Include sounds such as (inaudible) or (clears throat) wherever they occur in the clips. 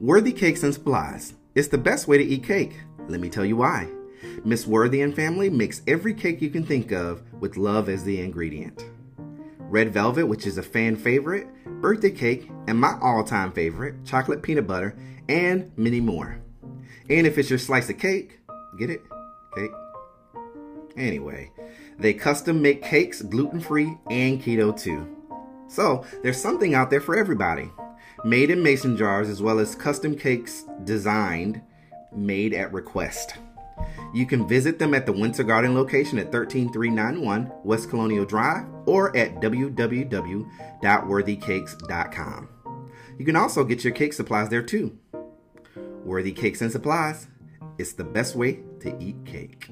Worthy Cakes and Supplies. It's the best way to eat cake. Let me tell you why. Miss Worthy and family makes every cake you can think of with love as the ingredient. Red Velvet, which is a fan favorite, birthday cake, and my all time favorite, chocolate peanut butter, and many more. And if it's your slice of cake, get it? Cake? Anyway, they custom make cakes gluten free and keto too. So there's something out there for everybody made in mason jars, as well as custom cakes designed, made at request. You can visit them at the Winter Garden location at 13391 West Colonial Drive or at www.worthycakes.com. You can also get your cake supplies there too. Worthy Cakes and Supplies, it's the best way to eat cake.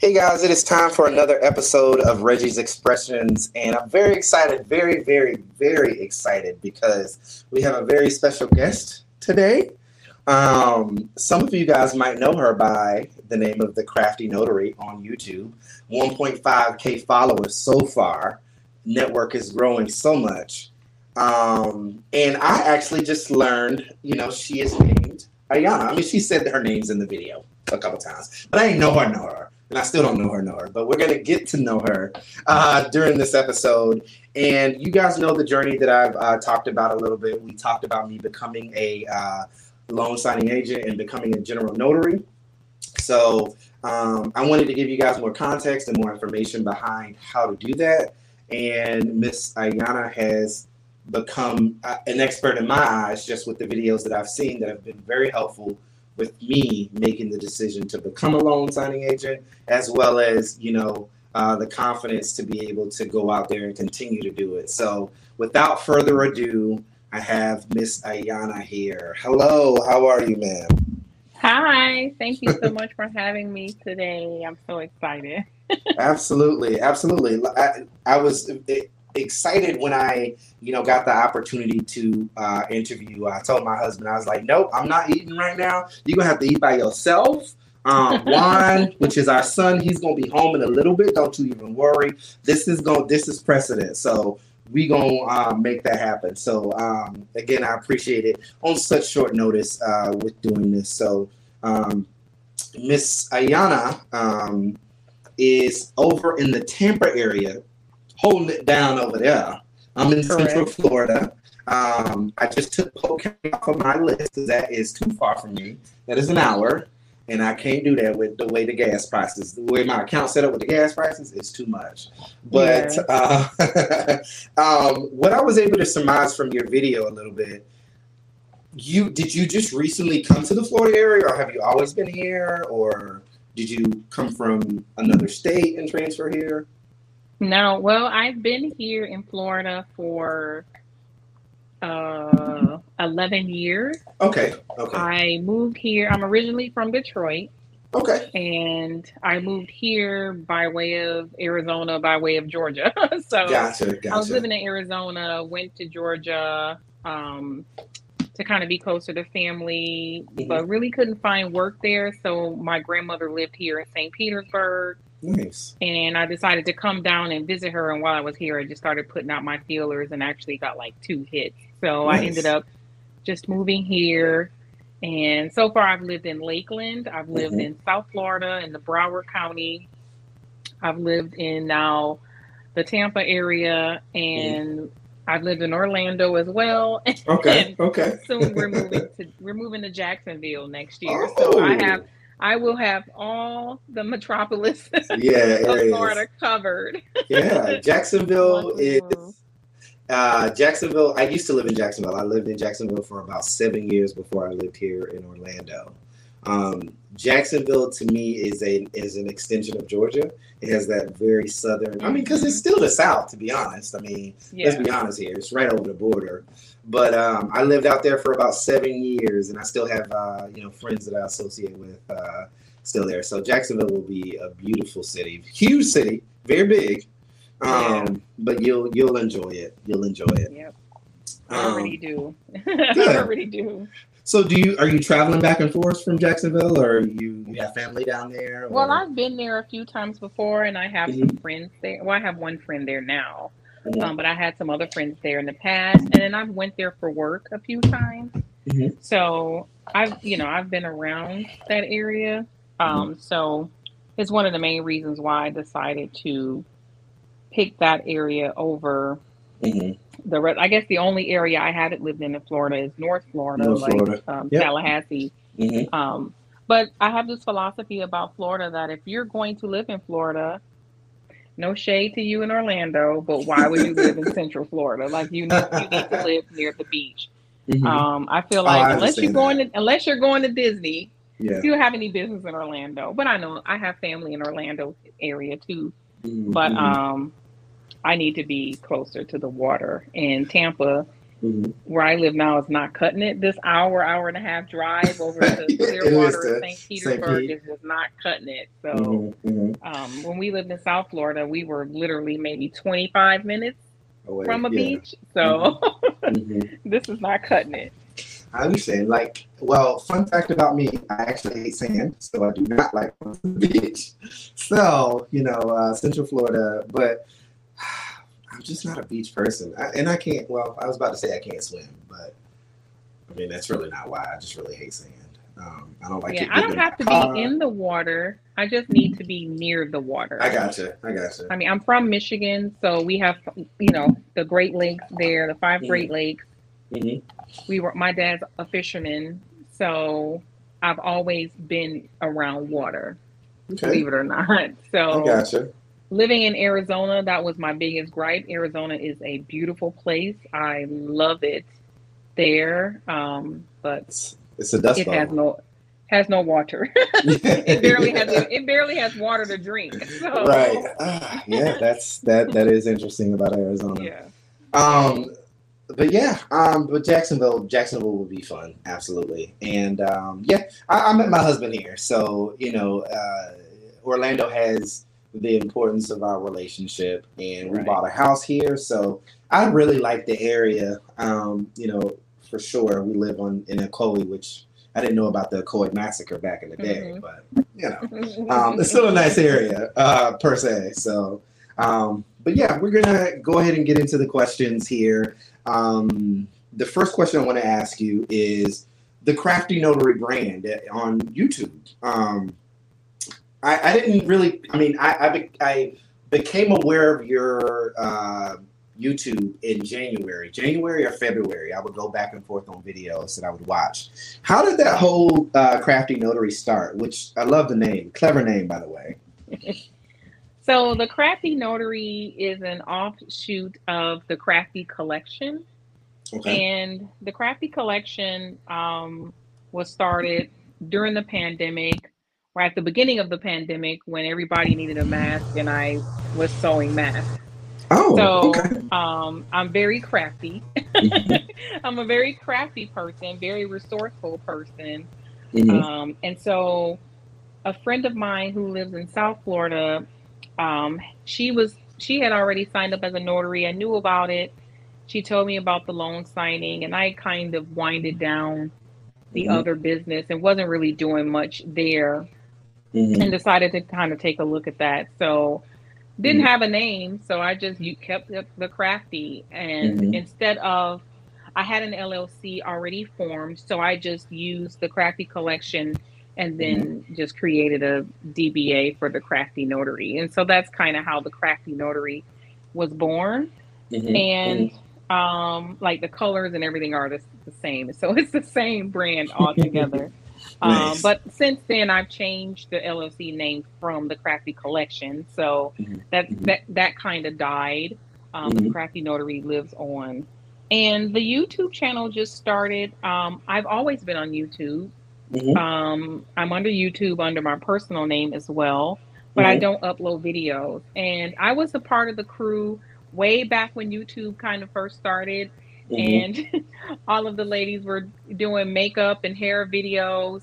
Hey guys, it is time for another episode of Reggie's Expressions, and I'm very excited, very, very, very excited because we have a very special guest today. Um, some of you guys might know her by the name of the Crafty Notary on YouTube. 1.5k followers so far. Network is growing so much. Um, and I actually just learned, you know, she is named Ayana. I mean, she said her name's in the video a couple times, but I didn't know her, know her and I still don't know her, know her, but we're gonna get to know her uh, during this episode. And you guys know the journey that I've uh, talked about a little bit. We talked about me becoming a uh, loan signing agent and becoming a general notary. So um, I wanted to give you guys more context and more information behind how to do that. And Miss Ayana has become uh, an expert in my eyes just with the videos that I've seen that have been very helpful with me making the decision to become a loan signing agent, as well as, you know, uh, the confidence to be able to go out there and continue to do it. So, without further ado, I have Miss Ayana here. Hello, how are you, ma'am? Hi, thank you so much for having me today. I'm so excited. (laughs) absolutely, absolutely. I, I was excited when I, you know, got the opportunity to uh, interview. I told my husband, I was like, nope, I'm not eating right now. You're gonna have to eat by yourself. Um, (laughs) Juan, which is our son, he's gonna be home in a little bit. Don't you even worry. This is going. This is precedent. So we gonna uh, make that happen. So um, again, I appreciate it on such short notice uh, with doing this. So um, Miss Ayana um, is over in the Tampa area holding it down over there. I'm in Correct. Central Florida. Um, I just took Polk County off of my list because that is too far from me. That is an hour, and I can't do that with the way the gas prices, the way my account set up with the gas prices, is too much. But yeah. (laughs) uh, um, what I was able to surmise from your video a little bit, you did you just recently come to the Florida area, or have you always been here, or did you come from another state and transfer here? No, well, I've been here in Florida for uh 11 years. Okay. Okay. I moved here. I'm originally from Detroit. Okay. And I moved here by way of Arizona, by way of Georgia. (laughs) so gotcha, gotcha. I was living in Arizona, went to Georgia um, to kind of be closer to family, mm-hmm. but really couldn't find work there. So my grandmother lived here in St. Petersburg. Nice. And I decided to come down and visit her. And while I was here, I just started putting out my feelers and actually got like two hits. So nice. I ended up just moving here. And so far, I've lived in Lakeland. I've lived mm-hmm. in South Florida in the Broward County. I've lived in now the Tampa area, and mm-hmm. I've lived in Orlando as well. Okay. (laughs) okay. soon we're moving to we're moving to Jacksonville next year. Oh. So I have I will have all the metropolis Yeah, (laughs) of. Florida covered. Yeah, (laughs) Jacksonville is. Uh, Jacksonville. I used to live in Jacksonville. I lived in Jacksonville for about seven years before I lived here in Orlando. Um, Jacksonville to me is a is an extension of Georgia. It has that very southern. I mean, because it's still the South. To be honest, I mean, Yeah. let's be honest here. It's right over the border. But um, I lived out there for about seven years, and I still have uh, you know friends that I associate with uh, still there. So Jacksonville will be a beautiful city, huge city, very big. Um, Yeah. But you'll you'll enjoy it. You'll enjoy it. Yep. I already Um, do. (laughs) I already do. so do you are you traveling back and forth from Jacksonville, or you, you have family down there? Well, I've been there a few times before, and I have some friends there. Well, I have one friend there now, Mhm. um, but I had some other friends there in the past, and then I've went there for work a few times. Mhm. So I've, you know, I've been around that area. Um, So it's one of the main reasons why I decided to pick that area over Mhm. the rest. I guess the only area I haven't lived in in Florida is North Florida, North like Florida. Um, Yep. Tallahassee. Mhm. Um, but I have this philosophy about Florida that if you're going to live in Florida, no shade to you in Orlando, but why would you live in (laughs) Central Florida? Like you need, you need to (laughs) live near the beach. Mhm. Um, I feel Oh, like I unless you're understand going to unless you're going to Disney, yeah. you don't have any business in Orlando. But I know I have family in Orlando area too. Mhm. But um, I need to be closer to the water. And Tampa, Mhm. where I live now, is not cutting it. This hour, hour and a half drive over to (laughs) Clearwater, St. St. Petersburg Pete. is just not cutting it. So Mhm. Mhm. um, when we lived in South Florida, we were literally maybe 25 minutes Away, from a yeah. beach. So Mhm. (laughs) this is not cutting it. I understand. Like, well, fun fact about me, I actually hate sand, so I do not like (laughs) the beach. So, you know, uh, Central Florida, but I'm just not a beach person, I, and I can't. Well, I was about to say I can't swim, but I mean that's really not why. I just really hate sand. Um, I don't like. yeah, it I don't have to car. be in the water. I just need to be near the water. I gotcha. I gotcha. I mean, I'm from Michigan, so we have, you know, the Great Lakes there, the 5 Mhm. Great Lakes. Mhm. We were, my dad's a fisherman, so I've always been around water, Okay, believe it or not. (laughs) so I So gotcha. Living in Arizona, that was my biggest gripe. Arizona is a beautiful place. I love it there, um, but It's, it's a dust it has no has no water. (laughs) (laughs) it barely has it barely has water to drink. (laughs) So, right. Ah, yeah, that's that. That is interesting about Arizona. Yeah. Um, but yeah, um, but Jacksonville, Jacksonville would be fun, absolutely. And um, yeah, I, I met my husband here, so you know, uh, Orlando has the importance of our relationship, and we Right. bought a house here, so I really like the area. Um, you know, for sure, we live on in Ocoee, which I didn't know about the Ocoee massacre back in the day, Mhm. but you know um, it's still a nice area uh, per se. So, um, but yeah, we're gonna go ahead and get into the questions here. Um, the first question I want to ask you is the Crafty Notary brand on YouTube. I, I didn't really. I mean, I I, be, I became aware of your uh, YouTube in January, January or February. I would go back and forth on videos that I would watch. How did that whole uh, Crafty Notary start? Which I love the name, clever name by the way. (laughs) So the Crafty Notary is an offshoot of the Crafty Collection, Okay. and the Crafty Collection um, was started during the pandemic, or at the beginning of the pandemic, when everybody needed a mask, and I was sewing masks. Oh, So okay. um, I'm very crafty. (laughs) I'm a very crafty person, very resourceful person. mhm, Um, and so, a friend of mine who lives in South Florida, um, she was she had already signed up as a notary. I knew about it. She told me about the loan signing, and I kind of winded down the Mhm. other business and wasn't really doing much there, mhm. and decided to kind of take a look at that. So. Didn't Mhm. have a name, so I just you kept the, the crafty, and Mhm. instead of I had an LLC already formed, so I just used the Crafty Collection and then just created a DBA for the Crafty Notary. And so that's kind of how the Crafty Notary was born. Mhm, And um, like the colors and everything are the, the same. So (laughs) it's the same brand (laughs) altogether. Um. But since then, I've changed the LLC name from the Crafty Collection, so mm-hmm. that mm-hmm. that that kind of died. Um, mm-hmm. The Crafty Notary lives on, and the YouTube channel just started. Um, I've always been on YouTube. Mm-hmm. Um, I'm under YouTube under my personal name as well, but I mm-hmm. don't upload videos. And I was a part of the crew way back when YouTube kind of first started Mm-hmm. and (laughs) all of the ladies were doing makeup and hair videos.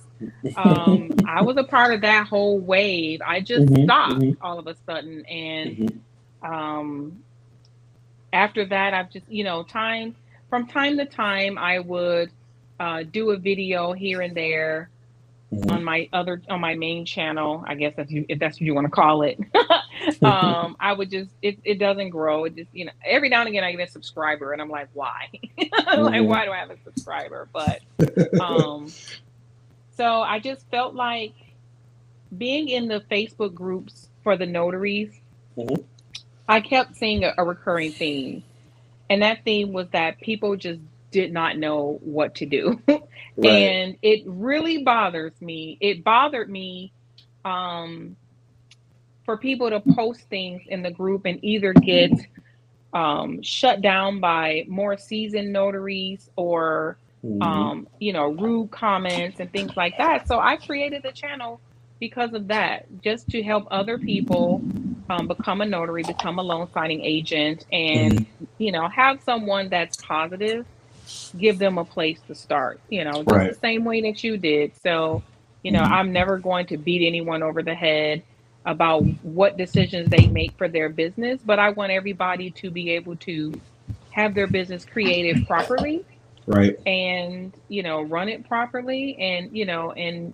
Um, (laughs) I was a part of that whole wave. I just mm-hmm. stopped mm-hmm. all of a sudden, and mm-hmm. um, after that, I've just you know time from time to time I would uh, do a video here and there mm-hmm. on my other on my main channel. I guess if you if that's what you want to call it. (laughs) um, I would just it, it doesn't grow. It just you know every now and again I get a subscriber and I'm like why (laughs) mm-hmm. like why do I have a subscriber? But um, so I just felt like being in the Facebook groups for the notaries. Mm-hmm. I kept seeing a, a recurring theme, and that theme was that people just did not know what to do. (laughs) right. And it really bothers me. It bothered me um, for people to post things in the group and either get um, shut down by more seasoned notaries or mm-hmm. um, you know rude comments and things like that. So I created the channel because of that, just to help other people um, become a notary, become a loan signing agent, and mm-hmm. you know have someone that's positive, give them a place to start. You know, just right. the same way that you did. So you know, mm-hmm. I'm never going to beat anyone over the head about what decisions they make for their business, but I want everybody to be able to have their business created properly. Right. And, you know, run it properly and, you know, and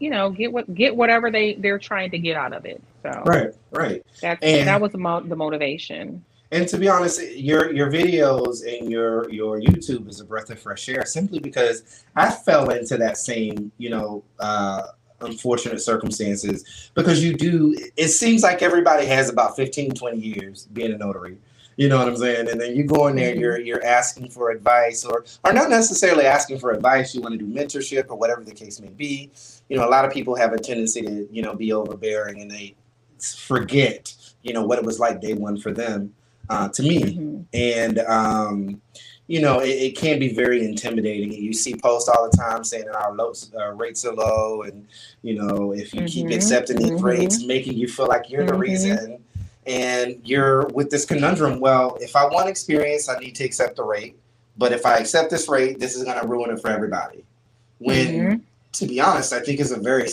you know, get what get whatever they they're trying to get out of it. So Right, right. That's and, that was the, mo- the motivation. And to be honest, your your videos and your your YouTube is a breath of fresh air simply because I fell into that same, you know, uh unfortunate circumstances because you do it seems like everybody has about 15 20 years being a notary you know what i'm saying and then you go in there you're you're asking for advice or or not necessarily asking for advice you want to do mentorship or whatever the case may be you know a lot of people have a tendency to you know be overbearing and they forget you know what it was like day one for them uh, to me mm-hmm. and um you know, it, it, can be very intimidating. You see posts all the time saying that our low, uh, rates are low, and you know, if you mm-hmm. keep accepting these mm-hmm. rates, making you feel like you're mm-hmm. the reason, and you're with this conundrum. Well, if I want experience, I need to accept the rate, but if I accept this rate, this is going to ruin it for everybody. When, mm-hmm. to be honest, I think is a very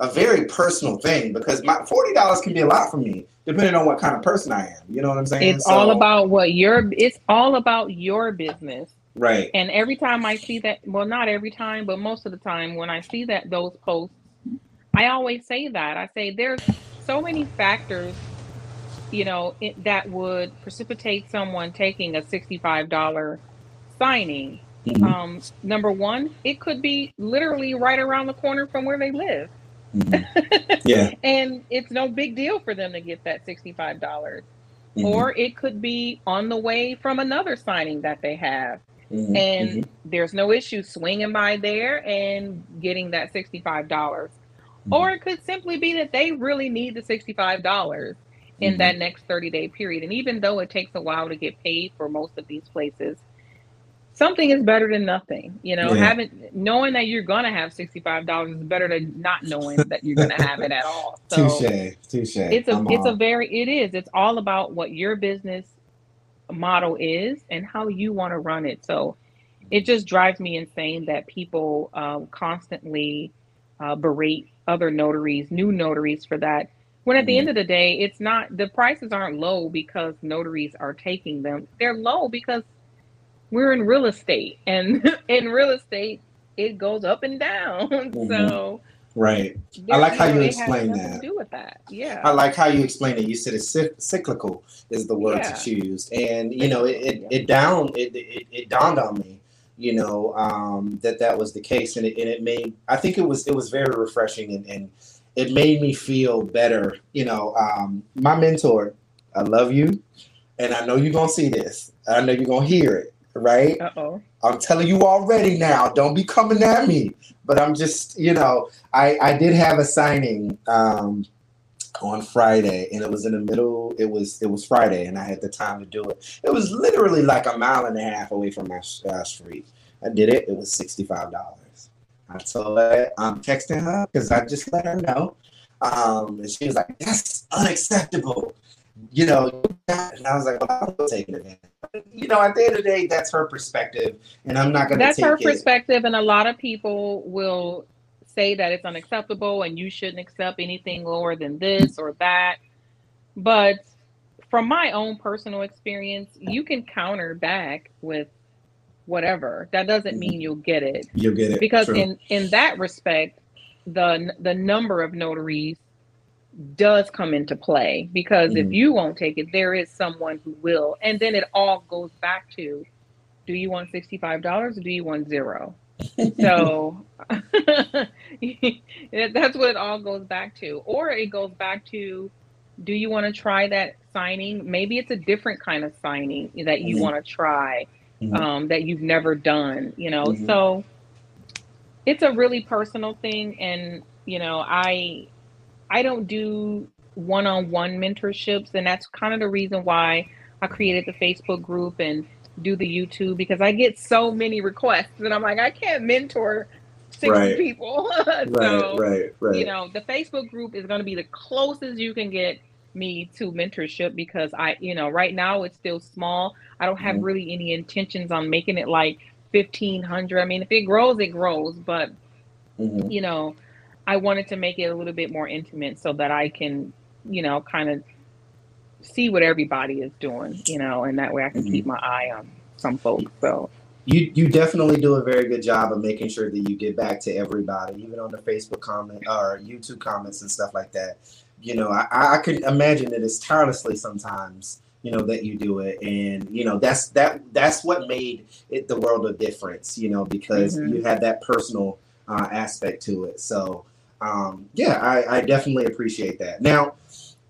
a very personal thing because my forty dollars can be a lot for me depending on what kind of person I am. You know what I'm saying? It's so, all about what your it's all about your business. Right. And every time I see that, well, not every time, but most of the time when I see that those posts, I always say that. I say there's so many factors, you know, it, that would precipitate someone taking a $65 signing. Mm-hmm. Um, number one, it could be literally right around the corner from where they live. Mm-hmm. (laughs) Yeah. and it's no big deal for them to get that 65. dollars mm hmm Or it could be on the way from another signing that they have. Mm-hmm. And mm-hmm. there's no issue swinging by there and getting that 65. dollars mm-hmm. Or it could simply be that they really need the $65 in that mm-hmm. next 30 day period. And even though it takes a while to get paid for most of these places, something is better than nothing. You know, yeah. having knowing that you're gonna have sixty five dollars is better than not knowing that you're gonna have it at all. (laughs) So touche, touche. It's a I'm it's on. a very it is. It's all about what your business model is and how you want to run it. So it just drives me insane that people um, constantly uh, berate other notaries, new notaries for that. When at the mm-hmm. end of the day, it's not the prices aren't low because notaries are taking them. They're low because we're in real estate and (laughs) in real estate it goes up and down. (laughs) Mm-hmm. so right. I like how you explain that. do with that. Yeah. I like how you explain it. You said it's cyclical is the word yeah. to choose. And you know it, it, it down it, it, it dawned on me you know um, that that was the case. And it, and it made i think it was it was very refreshing and, and it made me feel better you know um, my mentor i love you and i know you're gonna see this i know you're gonna hear it right? Uh-oh. I'm telling you already now. Don't be coming at me. But I'm just, you know, I I did have a signing um, on Friday, and it was in the middle. It was it was Friday, and I had the time to do it. It was literally like a mile and a half away from my uh, street. I did it. It was sixty five dollars. I told her I'm texting her because I just let her know, um, and she was like, "That's unacceptable." You know, and I was like, well, "I'm taking advantage." You know, at the end of the day, that's her perspective, and I'm not going to. That's take her it. perspective, and a lot of people will say that it's unacceptable and you shouldn't accept anything lower than this or that. But from my own personal experience, you can counter back with whatever. That doesn't mean you'll get it. You'll get it Because True. in in that respect, the the number of notaries does come into play because if Mhm. you won't take it, there is someone who will. And then it all goes back to do you want $65 or do you want zero? (laughs) So (laughs) that's what it all goes back to. Or it goes back to do you want to try that signing? Maybe it's a different kind of signing that you Mhm. want to try Mhm. um, that you've never done, you know. Mhm. So it's a really personal thing and you know, I I don't do one-on-one mentorships and that's kind of the reason why I created the Facebook group and do the YouTube because I get so many requests and I'm like I can't mentor 60 Right. people. (laughs) right, right, right. you know, the Facebook group is going to be the closest you can get me to mentorship because I, you know, right now it's still small. I don't have Mhm. really any intentions on making it like 1500. I mean, if it grows, it grows, but Mhm. you know, I wanted to make it a little bit more intimate so that I can, you know, kind of see what everybody is doing, you know, and that way I can Mhm. keep my eye on some folks. So, You you definitely do a very good job of making sure that you get back to everybody, even on the Facebook comment or YouTube comments and stuff like that. You know, I, I can imagine that it's tirelessly sometimes, you know, that you do it. And, you know, that's that that's what made it the world of difference, you know, because Mhm. you had that personal uh, aspect to it. So um, yeah, I, I definitely appreciate that. Now,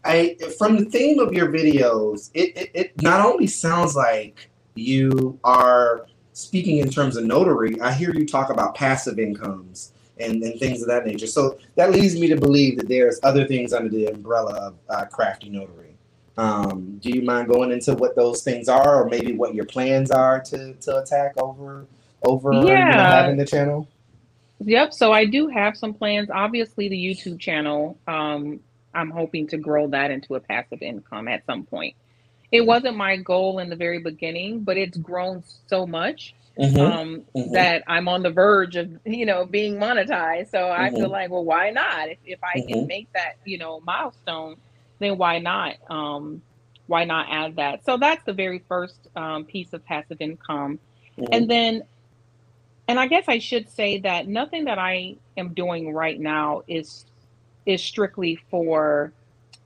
I from the theme of your videos, it, it, it not only sounds like you are speaking in terms of notary, I hear you talk about passive incomes and, and things of that nature. So that leads me to believe that there's other things under the umbrella of uh, crafty notary. Um, do you mind going into what those things are, or maybe what your plans are to, to attack over over you know, having the channel? Yep. So I do have some plans. Obviously, the YouTube channel, um, I'm hoping to grow that into a passive income at some point. It wasn't my goal in the very beginning, but it's grown so much Mm-hmm. um, Mhm. that I'm on the verge of, you know, being monetized. So I feel Mhm. like, well, why not? If, if I can make that, you know, milestone, then why not? Um, why not add that? So that's the very first um, piece of passive income. And then, and I guess I should say that nothing that I am doing right now is is strictly for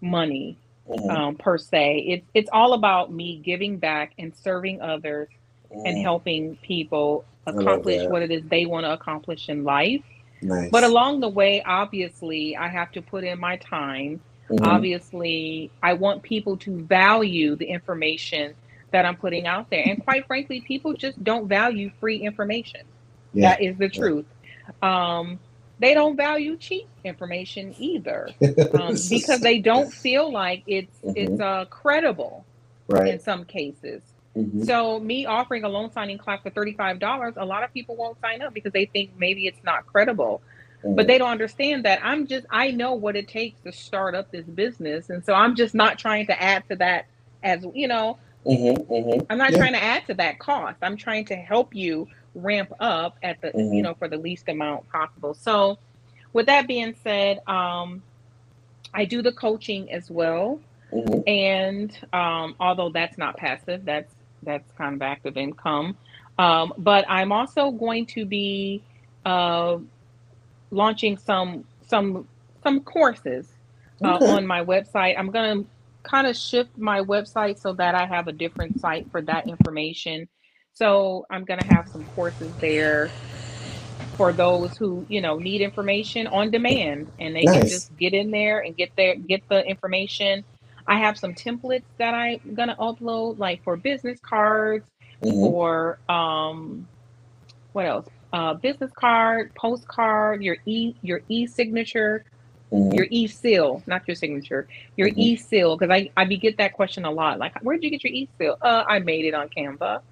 money Mhm. um, per se. It's it's all about me giving back and serving others and Mhm. helping people accomplish what it is they want to accomplish in life. Nice. But along the way, obviously, I have to put in my time. Mhm. Obviously, I want people to value the information that I'm putting out there. And quite frankly, people just don't value free information. yeah. That is the truth. Um, they don't value cheap information either (laughs) um, because they don't feel like it's it's uh, credible in some cases. Mhm. So me offering a loan signing class for $35, a lot of people won't sign up because they think maybe it's not credible. But they don't understand that I'm just I know what it takes to start up this business. And so I'm just not trying to add to that as you know, Mhm, mhm. I'm not Yeah. trying to add to that cost. I'm trying to help you ramp up at the you know for the least amount possible. So with that being said, um I do the coaching as well. Mhm. and um, although that's not passive, that's that's kind of active income. Um, but I'm also going to be uh, launching some some some courses uh, Okay. on my website. I'm going to kind of shift my website so that I have a different site for that information. So I'm going to have some courses there for those who you know need information on demand, and they can just get in there and get their get the information. I have some templates that I'm gonna upload, like for business cards, mm-hmm. or um, what else? Uh, business card, postcard, your e your e signature, mm-hmm. your e seal, not your signature, your mm-hmm. e seal. Because I I be get that question a lot. Like, where'd you get your e seal? Uh, I made it on Canva. (laughs)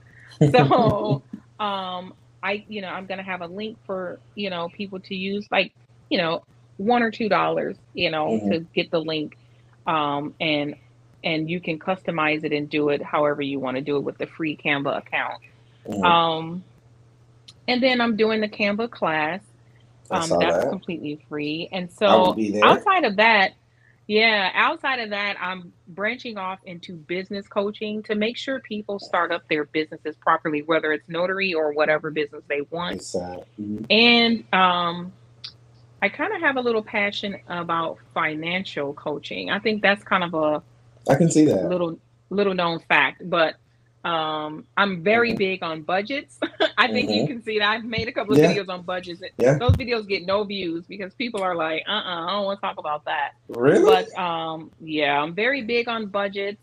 So, um, I you know I'm gonna have a link for you know people to use like you know one or two dollars you know mm-hmm. to get the link, um, and and you can customize it and do it however you want to do it with the free Canva account. Mm-hmm. Um, and then I'm doing the Canva class. Um, that's that. completely free. And so outside of that, yeah, outside of that, I'm branching off into business coaching to make sure people start up their businesses properly, whether it's notary or whatever business they want. Mm-hmm. And um, I kind of have a little passion about financial coaching. I think that's kind of a I can see that little little known fact, but um, I'm very mm-hmm. big on budgets. (laughs) I think mm-hmm. you can see that I've made a couple of yeah. videos on budgets. Yeah. Those videos get no views because people are like, uh uh-uh, uh I don't want to talk about that. Really? But um, yeah, I'm very big on budgets.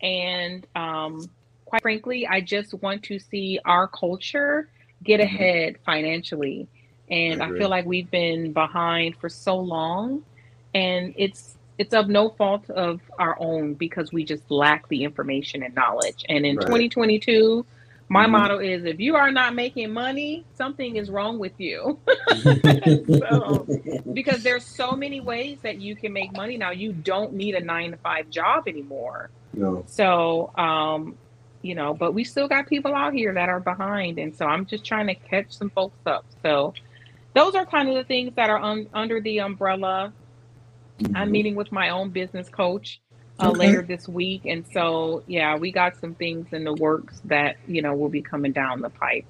And um, quite frankly, I just want to see our culture get mm-hmm. ahead financially. And I, I feel like we've been behind for so long. And it's it's of no fault of our own because we just lack the information and knowledge. And in right. 2022, my mm-hmm. motto is if you are not making money, something is wrong with you. (laughs) so, because there's so many ways that you can make money now. You don't need a nine to five job anymore. No. So, um, you know, but we still got people out here that are behind. And so I'm just trying to catch some folks up. So those are kind of the things that are un- under the umbrella Mm-hmm. I'm meeting with my own business coach uh, okay. later this week, and so yeah, we got some things in the works that you know will be coming down the pipe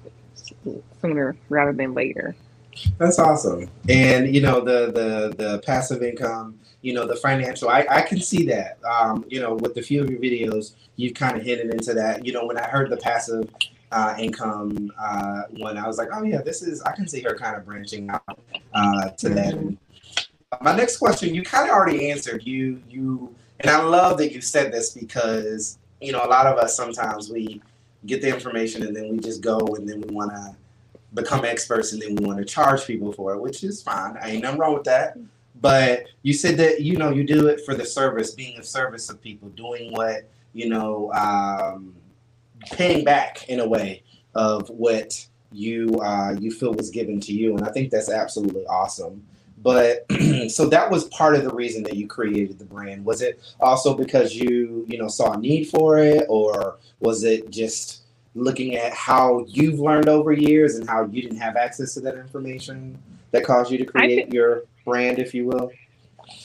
sooner rather than later. That's awesome, and you know the the the passive income, you know the financial. I I can see that. Um, you know, with a few of your videos, you've kind of hinted into that. You know, when I heard the passive uh, income uh, one, I was like, oh yeah, this is. I can see her kind of branching out uh, to that. My next question, you kind of already answered. You you and I love that you said this because you know a lot of us sometimes we get the information and then we just go and then we want to become experts and then we want to charge people for it, which is fine. I ain't nothing wrong with that. But you said that you know you do it for the service, being of service of people, doing what you know, um, paying back in a way of what you uh, you feel was given to you, and I think that's absolutely awesome. But (clears throat) so that was part of the reason that you created the brand. Was it also because you, you know, saw a need for it, or was it just looking at how you've learned over years and how you didn't have access to that information that caused you to create think, your brand, if you will?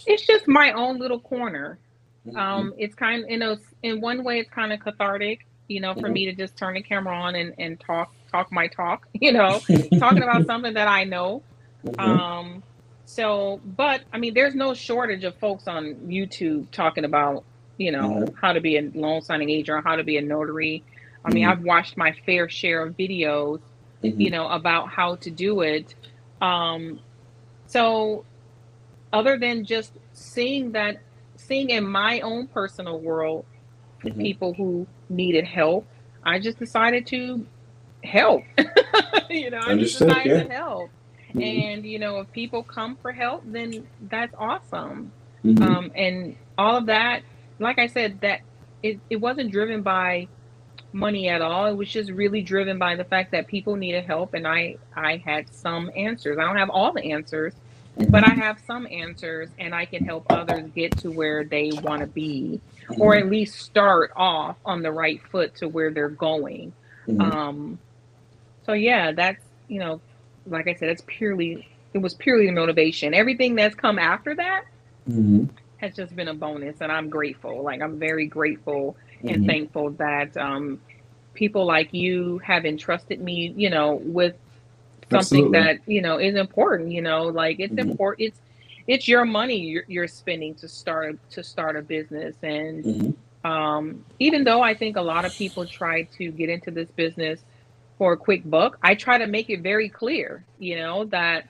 It's just my own little corner. Mm-hmm. Um, it's kind of, you know, in one way, it's kind of cathartic, you know, for mm-hmm. me to just turn the camera on and, and talk, talk my talk, (laughs) you know, talking about (laughs) something that I know. Mm-hmm. Um, so, but I mean, there's no shortage of folks on YouTube talking about, you know, mm-hmm. how to be a loan signing agent or how to be a notary. I mean. I've watched my fair share of videos, you know, about how to do it. Um, so, other than just seeing that, seeing in my own personal world people who needed help, I just decided to help. (laughs) you know, I just decided yeah. to help. Mm-hmm. And you know, if people come for help, then that's awesome. Mm-hmm. Um, and all of that, like I said, that it, it wasn't driven by money at all. It was just really driven by the fact that people needed help, and I I had some answers. I don't have all the answers. But I have some answers, and I can help others get to where they want to be, mm-hmm. or at least start off on the right foot to where they're going. Mm-hmm. Um, so yeah, that's you know like I said, it's purely it was purely the motivation. Everything that's come after that mm-hmm. has just been a bonus, and I'm grateful. Like I'm very grateful mm-hmm. and thankful that um, people like you have entrusted me, you know, with something Absolutely. that you know is important. You know, like it's mm-hmm. important. It's it's your money you're, you're, spending to start to start a business, and mm-hmm. um, even though I think a lot of people try to get into this business for a quick buck, I try to make it very clear, you know, that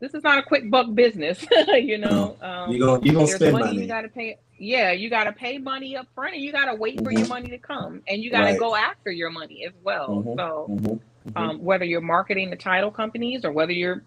this is not a quick buck business. (laughs) you know, um, you gonna you gonna spend money, money. You gotta pay. Yeah, you gotta pay money up front, and you gotta wait mm-hmm. for your mm-hmm. money to come, and you gotta right. go after your money as well. Mm-hmm. So, mm-hmm. um, whether you're marketing the title companies or whether you're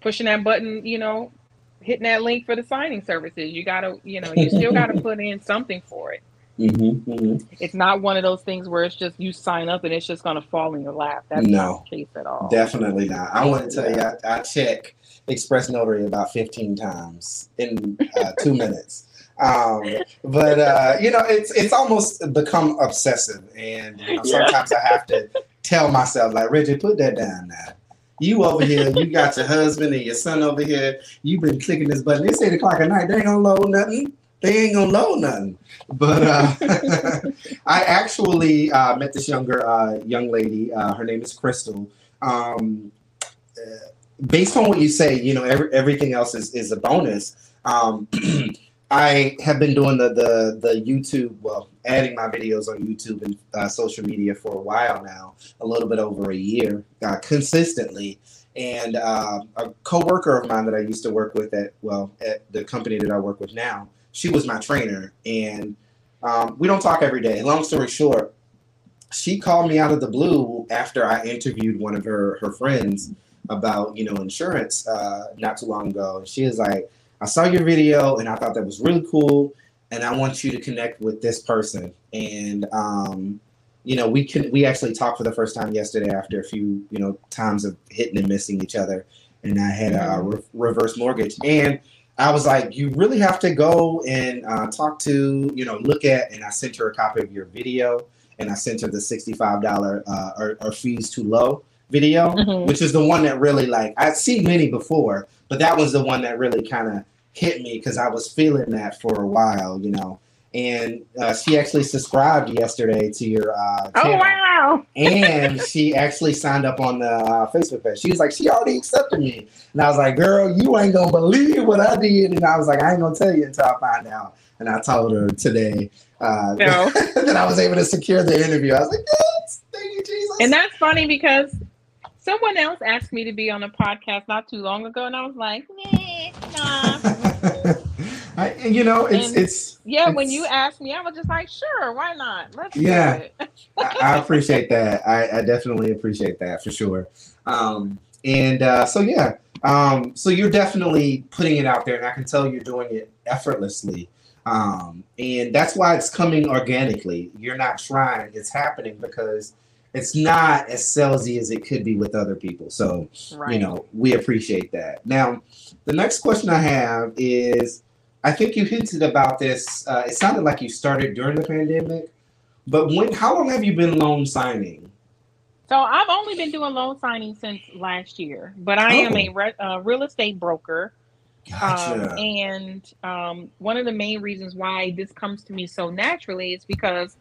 pushing that button, you know, hitting that link for the signing services, you gotta, you know, you still gotta (laughs) put in something for it. Mm-hmm, mm-hmm. It's not one of those things where it's just you sign up and it's just going to fall in your lap. That's no, not the case at all. Definitely not. I want to tell you, I, I check Express Notary about 15 times in uh, two (laughs) minutes. Um, but uh, you know, it's it's almost become obsessive, and you know, sometimes yeah. I have to tell myself, like, Reggie, put that down now. You over here, you got your husband and your son over here. You've been clicking this button. It's eight o'clock at night. They ain't gonna load nothing they ain't gonna know nothing. But uh, (laughs) I actually uh, met this younger uh, young lady. Uh, her name is Crystal. Um, uh, based on what you say, you know, every, everything else is, is a bonus. Um, (clears throat) I have been doing the, the the YouTube, well, adding my videos on YouTube and uh, social media for a while now, a little bit over a year, consistently. And a coworker of mine that I used to work with at well at the company that I work with now, she was my trainer, and um, we don't talk every day. Long story short, she called me out of the blue after I interviewed one of her her friends about you know insurance uh, not too long ago. She was like, "I saw your video, and I thought that was really cool, and I want you to connect with this person." And um, you know, we can we actually talked for the first time yesterday after a few you know times of hitting and missing each other, and I had a, re- reverse mortgage and I was like, you really have to go and uh, talk to, you know, look at, and I sent her a copy of your video, and I sent her the sixty-five dollar uh, or, or, fees too low video, mm-hmm. which is the one that really like I'd seen many before, but that was the one that really kind of hit me because I was feeling that for a while, you know. And uh, she actually subscribed yesterday to your uh, oh wow. And she actually signed up on the uh, facebook page. She was like she already accepted me. And i was like girl you ain't gonna believe what i did. And i was like i ain't gonna tell you until i find out. And i told her today uh, no. (laughs) that i was able to secure the interview. I was like yes thank you jesus. And that's funny because someone else asked me to be on a podcast not too long ago and i was like nah (laughs) I, you know, it's and, it's yeah. It's, when you asked me, I was just like, sure, why not? Let's yeah. I, I, appreciate that. I, I, definitely appreciate that for sure. Um, and uh, so yeah, um, so you're definitely putting it out there, and I can tell you're doing it effortlessly. Um, and that's why it's coming organically. You're not trying; it's happening because it's not as salesy as it could be with other people. So, right. you know, we appreciate that. Now, the next question I have is I think you hinted about this. Uh, it sounded like you started during the pandemic, but when? How long have you been loan signing? So I've only been doing loan signing since last year, but I oh. am a re- uh, real estate broker. Gotcha. Um, and um, one of the main reasons why this comes to me so naturally is because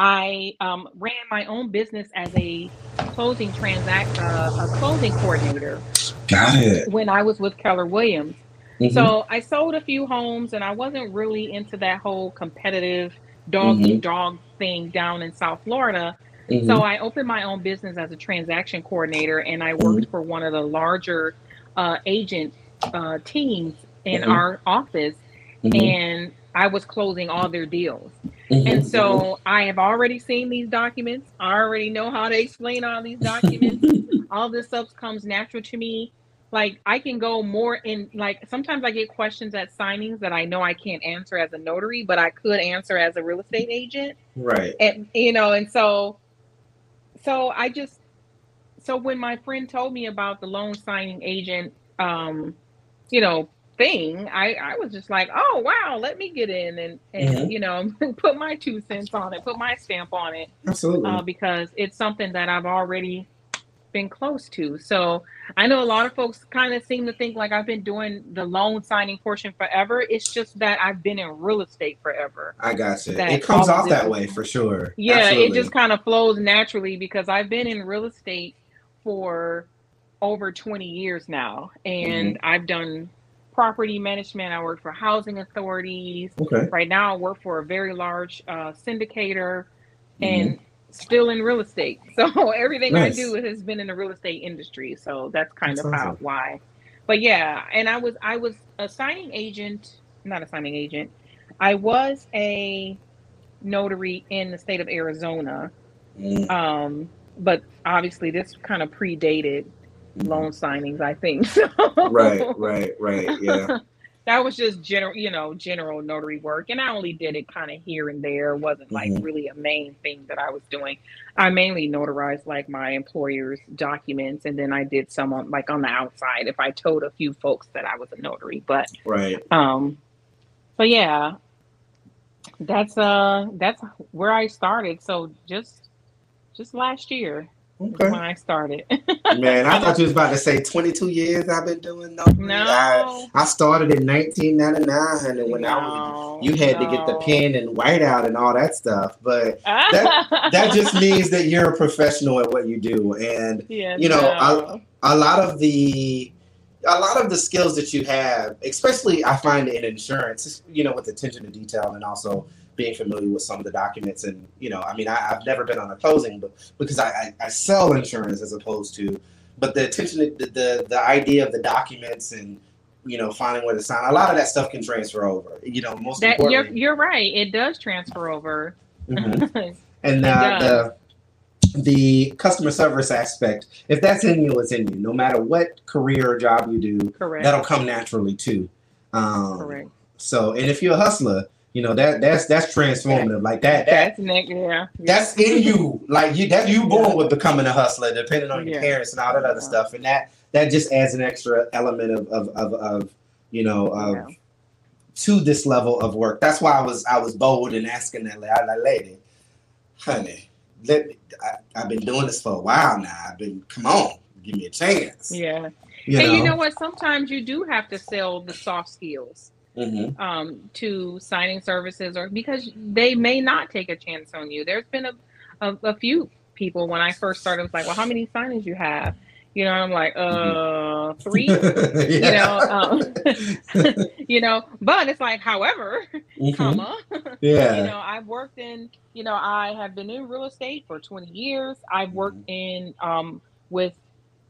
I um, ran my own business as a closing transact uh, a closing coordinator. Got it. When I was with Keller Williams, Mm-hmm. So I sold a few homes and I wasn't really into that whole competitive dog mm-hmm. dog thing down in South Florida. Mm-hmm. So I opened my own business as a transaction coordinator and I worked mm-hmm. for one of the larger uh, agent uh, teams in mm-hmm. our office mm-hmm. and I was closing all their deals. And so I have already seen these documents. I already know how to explain all these documents. (laughs) all this stuff comes natural to me like I can go more in like sometimes I get questions at signings that I know I can't answer as a notary, but I could answer as a real estate agent. Right. And you know, and so so I just so when my friend told me about the loan signing agent um, you know, thing, I, I was just like, oh wow, let me get in and, and mm-hmm. you know, (laughs) put my two cents on it, put my stamp on it. Absolutely. Uh, because it's something that I've already been close to. So I know a lot of folks kind of seem to think like I've been doing the loan signing portion forever. It's just that I've been in real estate forever. I got you. It comes off that way for sure. Yeah, Absolutely. it just kind of flows naturally because I've been in real estate for over 20 years now and mm-hmm. I've done property management. I work for housing authorities. Okay. Right now I work for a very large uh, syndicator mm-hmm. and still in real estate. (laughs) So everything nice. I do has been in the real estate industry. So that's kind that's of awesome. how why. but yeah, and I was I was a signing agent, not a signing agent. I was a notary in the state of Arizona. Mm, Um, but obviously this kind of predated. Loan signings, I think. (laughs) Right, right, right. Yeah. (laughs) that was just general, you know, general notary work. And I only did it kind of here and there. It wasn't like Mhm. really a main thing that I was doing. I mainly notarized like my employer's documents. And then I did some on like on the outside if I told a few folks that I was a notary. But Right. um so yeah, that's uh that's where I started. So just just last year Okay. when I started. (laughs) Man, I thought you was about to say 22 years I've been doing. I, no. I started in 1999 and when I was, you had to get the pen and white out and all that stuff. But (laughs) that, that just means that you're a professional at what you do. And yeah, you know, no. a lot of the a lot of the skills that you have, especially I find in insurance, you know, with attention to detail and also being familiar with some of the documents and you know, I mean, I, I've never been on a closing, but because I, I, I sell insurance as opposed to, but the attention, the, the the idea of the documents and you know, finding where to sign, a lot of that stuff can transfer over. You know, most that you're you're right. It does transfer over. Mhm. (laughs) and It uh, the the customer service aspect, if that's in you, it's in you. No matter what career or job you do, Correct. that'll come naturally too. Um, Correct. So, and if you're a hustler, you know that that's that's transformative. Like that that That's next. Yeah. that's in you. Like you that you born with becoming a hustler, depending on your Yeah. parents and all that other stuff. And that that just adds an extra element of of of, of you know of Yeah. to this level of work. That's why I was I was bold in asking that la- la- lady, honey, let me, I, I've been doing this for a while now. I've been come on, give me a chance. Yeah. You and know, you know what? Sometimes you do have to sell the soft skills Mhm. um, to signing services, or because they may not take a chance on you. There's been a, a, a few people when I first started, was like, "Well, how many signings you have?" You know, I'm like, "Uh, (laughs) three. You know, um, (laughs) you know. But it's like, however, Mhm. comma, (laughs) yeah, you know i've worked in you know i have been in real estate for 20 years i've worked in um, with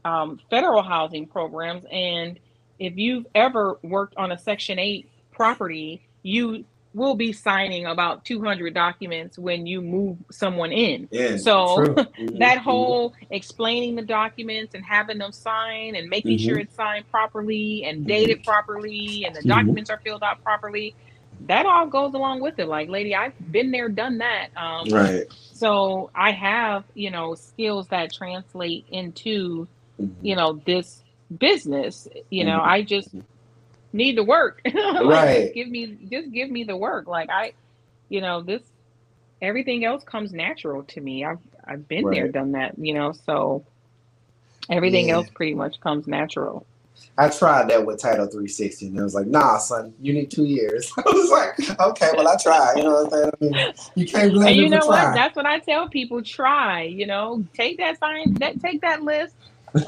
um, federal housing programs and if you've ever worked on a section 8 property you will be signing about 200 documents when you move someone in yeah. so, (laughs) that whole explaining the documents and having them sign and making sure Mhm. it's signed properly and dated properly and the Mhm. documents are filled out properly that all goes along with it like lady i've been there done that um, right. so i have you know skills that translate into you know this business you know i just need to work (laughs) Like, Right. just give me just give me the work like i you know this everything else comes natural to me i've i've been there done that you know so everything Yeah. else pretty much comes natural I tried that with Title 360, and it was like, nah, son, you need two years. (laughs) I was like, okay, well, I tried. You know what I'm saying? I mean, you can't blame and you know what trying. that's what i tell people try you know take that sign that take that list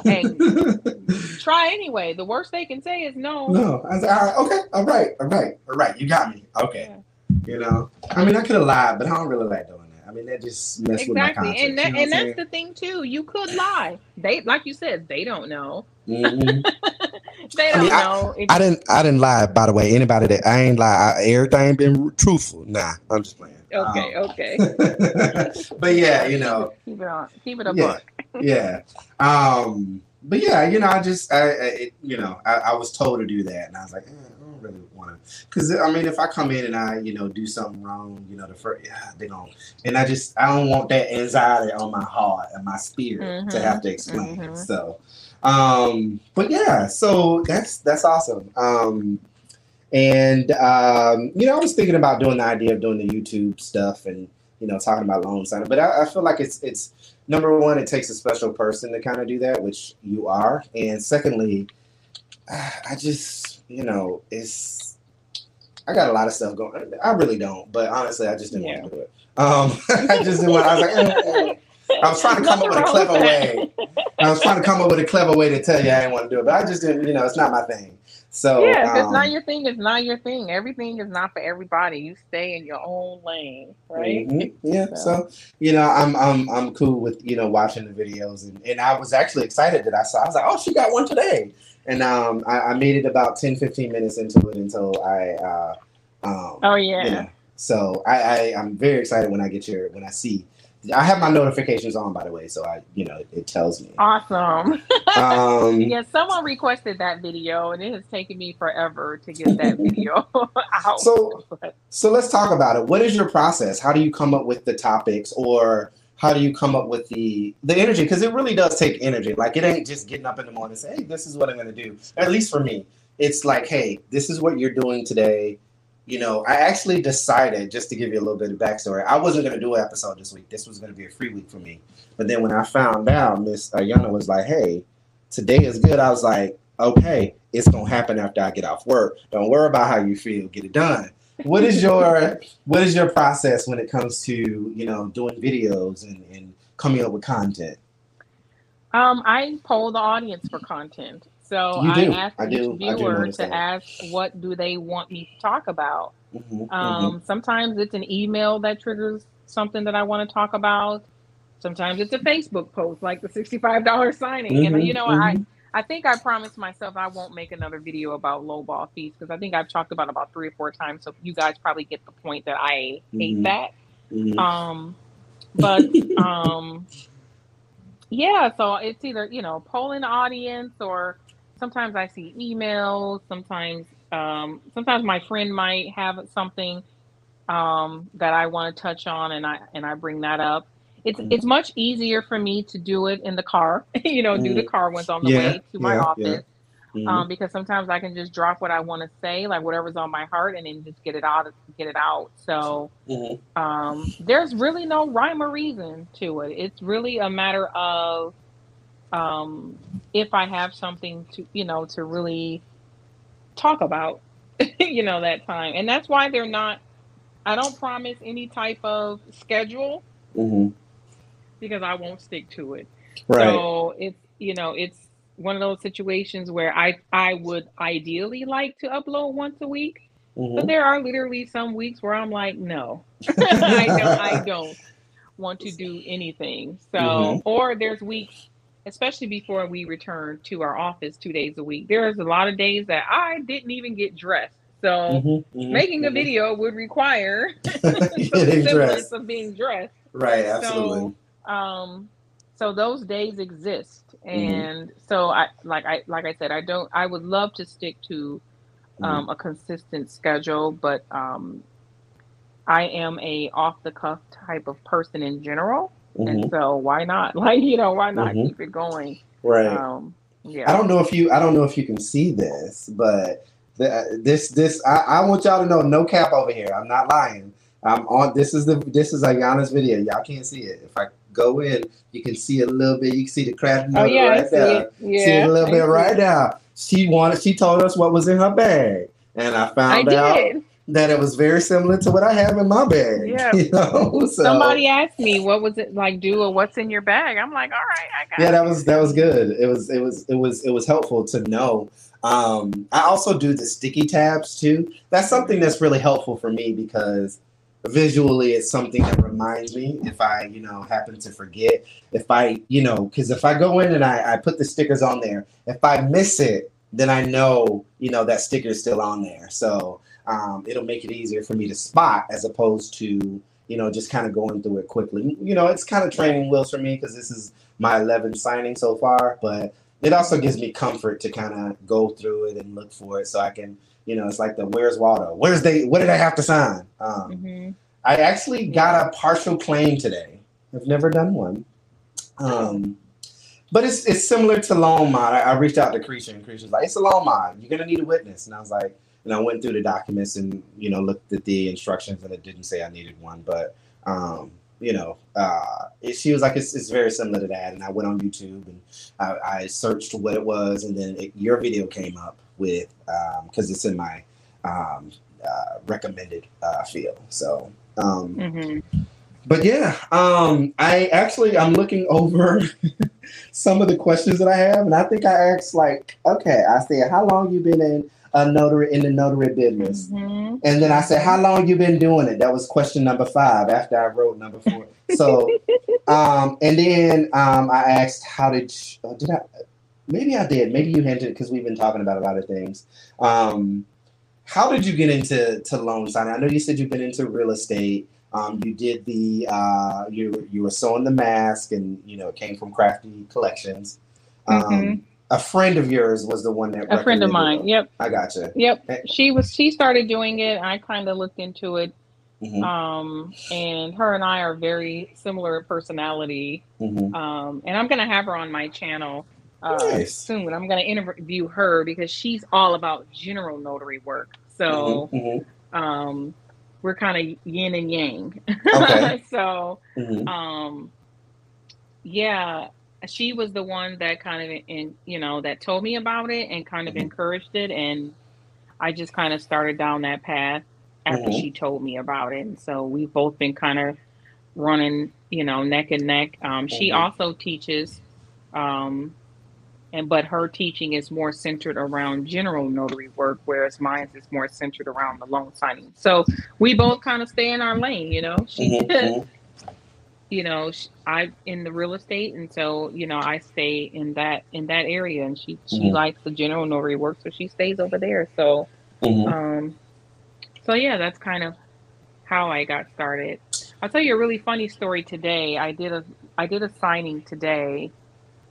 and (laughs) try anyway the worst they can say is no no, I was like, all right, okay, all right, all right, all right, you got me. Okay, Yeah. you know, I mean, I could have lied, but I don't really like doing that. I mean, that just messed with my exactly conscience. and that, you know and that's the thing too you could lie they like you said they don't know? Mhm. (laughs) they I don't mean, know If- I didn't. I didn't lie. By the way, anybody that I ain't lie. I, everything been truthful. Nah, I'm just playing. Okay Um, okay (laughs) but yeah, you know, keep it on keep it a yeah, buck (laughs) yeah. Um, but yeah, you know, I just, I, I it, you know, I, I was told to do that, and I was like, eh, I don't really want to, because I mean, if I come in and I, you know, do something wrong, you know, the first, yeah, they don't, and I just, I don't want that anxiety on my heart and my spirit to Mhm, have to explain. mhm. So, um, but yeah, so that's that's awesome. Um, and um, you know, I was thinking about doing the idea of doing the YouTube stuff and you know talking about loan signing, but I, I feel like it's it's number one, it takes a special person to kind of do that, which you are, and secondly, (sighs) I just you know it's I got a lot of stuff going. I really don't, but honestly, I just didn't want to do it. Um, (laughs) I just didn't want. I was like. eh, eh. I was trying to come up with a clever with way. I was trying to come up with a clever way to tell you I didn't want to do it, but I just didn't. You know, it's not my thing. So yeah, if it's um, not your thing, it's not your thing. Everything is not for everybody. You stay in your own lane, right? Mhm. Yeah. So- So you know, I'm I'm I'm cool with you know watching the videos, and, and I was actually excited that I saw. I was like, oh, she got one today, and um, I, I made it about 10, 15 minutes into it until I. Uh, um, Oh yeah. you know, so I, I I'm very excited when I get your when I see. I have my notifications on by the way, so I you know it tells me. Awesome. Um, (laughs) Yeah, someone requested that video, and it has taken me forever to get that video (laughs) out. So- So let's talk about it. What is your process? How do you come up with the topics, or how do you come up with the the energy? Because it really does take energy. Like it ain't just getting up in the morning and say, "Hey, this is what I'm going to do." At least for me, it's like, "Hey, this is what you're doing today." You know, I actually decided just to give you a little bit of backstory. I wasn't going to do an episode this week. This was going to be a free week for me. But then when I found out, Miss Ayana was like, "Hey, today is good." I was like, "Okay, it's going to happen after I get off work. Don't worry about how you feel. Get it done." what is your what is your process when it comes to you know doing videos and, and coming up with content Um, I poll the audience for content. So I do. ask I each do. I do viewer to ask what do they want me to talk about. Mhm, Um, sometimes it's an email that triggers something that I want to talk about. Sometimes it's a Facebook post, like the sixty-five dollars signing. And Mhm, you know, I mhm. I think I promised myself I won't make another video about lowball fees because I think I've talked about about three or four times. So you guys probably get the point that I hate Mhm. that. Um, but (laughs) um, yeah, so it's either you know polling audience or sometimes I see emails. Sometimes um, sometimes my friend might have something um, that I want to touch on, and I and I bring that up. It's Mhm. it's much easier for me to do it in the car, (laughs) you know, do the Mhm. car ones on the Yeah, way to my yeah, yeah. office Mhm. um, because sometimes I can just drop what I want to say, like whatever's on my heart, and then just get it out, get it out. So Mhm. um, there's really no rhyme or reason to it. It's really a matter of um, if I have something to, you know, to really talk about, (laughs) you know, that time, and that's why they're not. I don't promise any type of schedule Mhm. because I won't stick to it. right So it's you know it's one of those situations where I I would ideally like to upload once a week, but Mhm. there are literally some weeks where I'm like, no, (laughs) I don't I don't want to do anything. So Mhm. or there's weeks, especially before we return to our office two days a week. There's a lot of days that I didn't even get dressed. So Mhm. Mhm. making a Mhm. video would require (laughs) (laughs) Getting semblance of being dressed. right absolutely um so those days exist Mm-hmm. and so i like i like i said i don't i would love to stick to Mm-hmm. um a consistent schedule but um i am a off the cuff type of person in general Mhm. and so why not (laughs) like you know why not Mhm. keep it going right um yeah I don't know if you I don't know if you can see this, but the, this this I, I want y'all to know no cap over here. I'm not lying. I'm on this is the this is Ayana's video. Y'all can't see it. If I go in, you can see a little bit. You can see the craft oh yeah I right see there. it yeah see it a little I bit right it. now. She wanted she told us what was in her bag. And I i found out did that it was very similar to what I have in my bag. (laughs) Yeah. You know? So somebody asked me what was it like do or what's in your bag? I'm like all right i got yeah that was that was good. It was it was it was it was helpful to know. Um i also do the sticky tabs too. That's something that's really helpful for me because visually it's something that reminds me if i you know happen to forget. If i you know because if i go in and I, I put the stickers on there if i miss it then i know you know that sticker is still on there. So um, it'll make it easier for me to spot as opposed to you know just kind of going through it quickly you know it's kind of training wheels for me because this is my 11th signing so far but it also gives me comfort to kind of go through it and look for it so i can you know it's like the where's waldo where's they what did i have to sign um, Mhm. i actually got a partial claim today i've never done one um, but it's it's similar to loan mod. I, I reached out to Cretia and Cretia's like, it's a loan mod. You're gonna need a witness. And I was like, and I went through the documents and you know looked at the instructions and it didn't say I needed one, but um, you know, uh, it, she was like, it's, it's very similar to that. And I went on YouTube and I, I searched what it was, and then it, your video came up with because it's in my um, uh, recommended uh, field. So. Um, Mhm. but yeah, um, I actually I'm looking over (laughs) some of the questions that I have, and I think I asked like, okay, I said, how long you been in a notary in the notary business? Mhm. And then I said, how long you been doing it? That was question number five after I wrote number four. So, (laughs) um, and then um, I asked, how did you, oh, did I? maybe I did. Maybe you hinted because we've been talking about a lot of things. Um, how did you get into to loan signing? I know you said you've been into real estate. Um, you did the uh, you you were sewing the mask, and you know it came from Crafty Collections. Um, Mhm. A friend of yours was the one that A friend of mine. it. Yep. I gotcha. Yep. Eh. She was she started doing it. I kind of looked into it. Mhm, Um, and her and I are very similar personality. mhm. Um, and I'm gonna have her on my channel uh, Nice. soon. I'm gonna interview her because she's all about general notary work. So Mhm, um, we're kind of yin and yang. Okay. (laughs) so mhm, um, yeah, she was the one that kind of in you know that told me about it and kind of Mhm. encouraged it, and I just kind of started down that path after Mhm. she told me about it. And so we've both been kind of running, you know, neck and neck. Um, she Mhm. also teaches, um, and but her teaching is more centered around general notary work, whereas mine is more centered around the loan signing. So we both kind of stay in our lane, you know. She, mhm, mhm. You know, i'm in the real estate, and so you know, I stay in that in that area, and she she Mhm. likes the general notary work, so she stays over there. So, Mhm. um, so yeah, that's kind of how I got started. I'll tell you a really funny story today. I did a I did a signing today,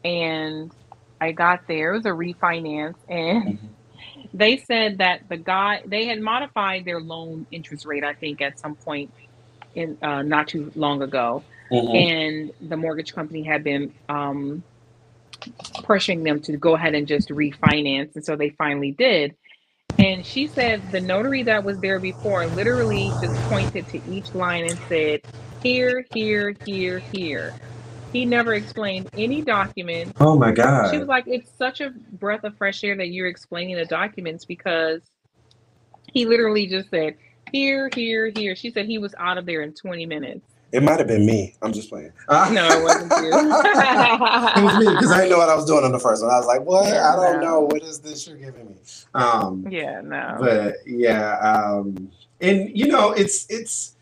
and I got there. It was a refinance, and Mhm. (laughs) they said that the guy they had modified their loan interest rate. I think at some point in uh, not too long ago Mhm. and the mortgage company had been um, pressuring them to go ahead and just refinance and so they finally did. And she said the notary that was there before literally just pointed to each line and said here here here here. He never explained any document Oh my God. she was like it's such a breath of fresh air that you're explaining the documents because he literally just said here here here. She said he was out of there in 20 minutes It might have been me. I'm just playing. No, it wasn't you. (laughs) it was me because I didn't know what I was doing on the first one. I was like, "What? Yeah, I don't no. know. What is this you're giving me?" Um, yeah, no. but yeah, um, and you know, it's it's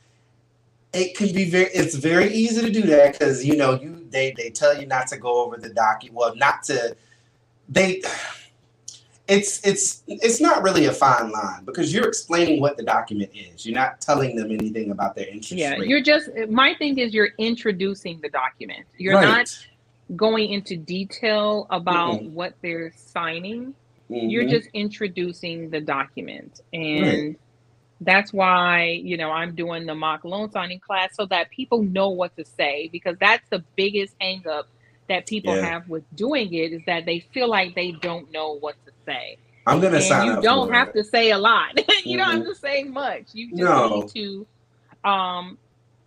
it can be very it's very easy to do that because you know you they they tell you not to go over the document. Well, not to they. It's it's it's not really a fine line because you're explaining what the document is. You're not telling them anything about their interest yeah, rate. you're just my thing is you're introducing the document. You're Right. not going into detail about Mm-mm. what they're signing. You're Mhm. just introducing the document. And that's why, you know, I'm doing the mock loan signing class so that people know what to say because that's the biggest hang up that people Yeah. have with doing it is that they feel like they don't know what to say. I'm gonna and sign you up don't for have to say a lot. (laughs) you don't have Mhm. to say much. You just No. need to um,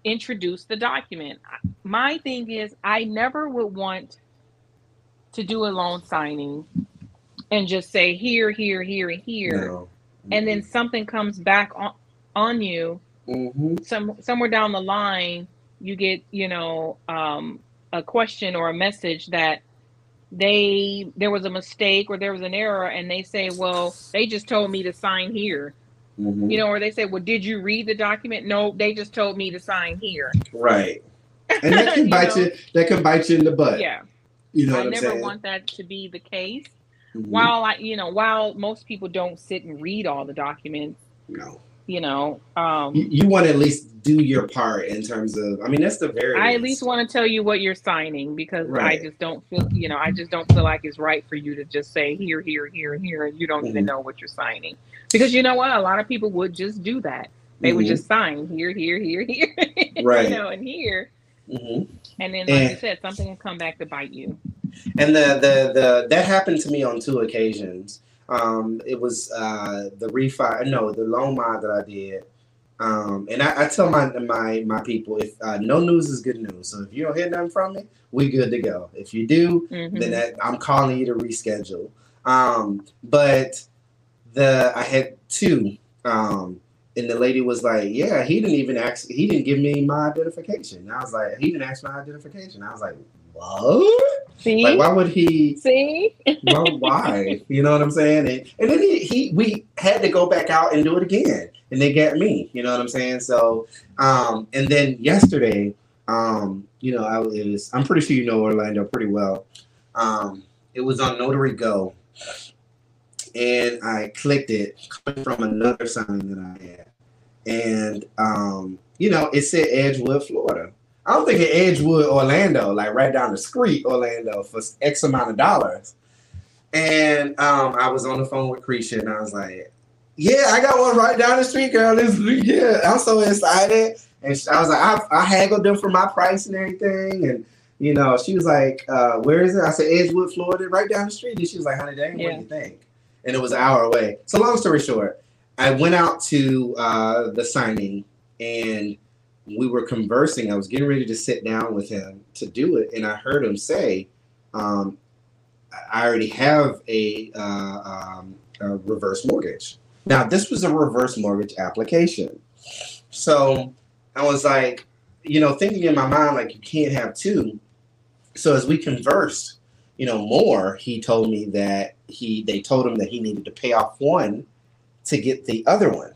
introduce the document. My thing is, I never would want to do a loan signing and just say here, here, here, and here, No. and then something comes back on, on you Mhm. some somewhere down the line. You get you know um, a question or a message that they there was a mistake or there was an error and they say well they just told me to sign here Mhm. you know or they say well did you read the document no they just told me to sign here right. (laughs) And that can You bite know? you. That can bite you in the butt. yeah You know i what I'm never saying? want that to be the case Mhm. while i you know while most people don't sit and read all the documents No. You know um You, you want to at least do your part in terms of. I mean, that's the very. I at least want to tell you what you're signing because Right. I just don't feel, you know, I just don't feel like it's right for you to just say here, here, here, here, and you don't even Mhm. know what you're signing. Because you know what? A lot of people would just do that. They would Mhm. just sign here, here, here, (laughs) here, Right. you know, and here, Mhm. and then like And- you said, something will come back to bite you. And the, the the that happened to me on two occasions. Um, it was uh, the refi. No, the loan mod that I did. Um, and I, I tell my my my people if uh, no news is good news. So if you don't hear nothing from me, we good to go. If you do, Mhm. then that, I'm calling you to reschedule. Um, but the I had two, um, and the lady was like, "Yeah, he didn't even ask. He didn't give me my identification." And I was like, "He didn't ask my identification." I was like, "What? See, Like, why would he? see, Why? why? You know what I'm saying?" And, and then he, he we had to go back out and do it again, and they got me. You know what I'm saying? So, um, and then yesterday, um, you know, I was. I'm pretty sure you know Orlando pretty well. Um, it was on Notary Go, and I clicked it coming from another sign that I had, and um, you know, it said Edgewood, Florida. I don't think in Edgewood, Orlando, like right down the street, Orlando, for X amount of dollars. And um, I was on the phone with Cretia, and I was like, "Yeah, I got one right down the street, girl. This, yeah, I'm so excited." And I was like, I, I haggled them for my price and everything, and you know, she was like, uh, "Where is it?" I said, "Edgewood, Florida, right down the street." And she was like, "Honey, dang, yeah. what do you think?" And it was an hour away. So, long story short, I went out to uh, the signing, and we were conversing. I was getting ready to sit down with him to do it, and I heard him say, um, "I already have a, uh, um, a reverse mortgage." Now, this was a reverse mortgage application, so I was like, you know, thinking in my mind like you can't have two. So as we conversed, you know, more, he told me that he they told him that he needed to pay off one to get the other one.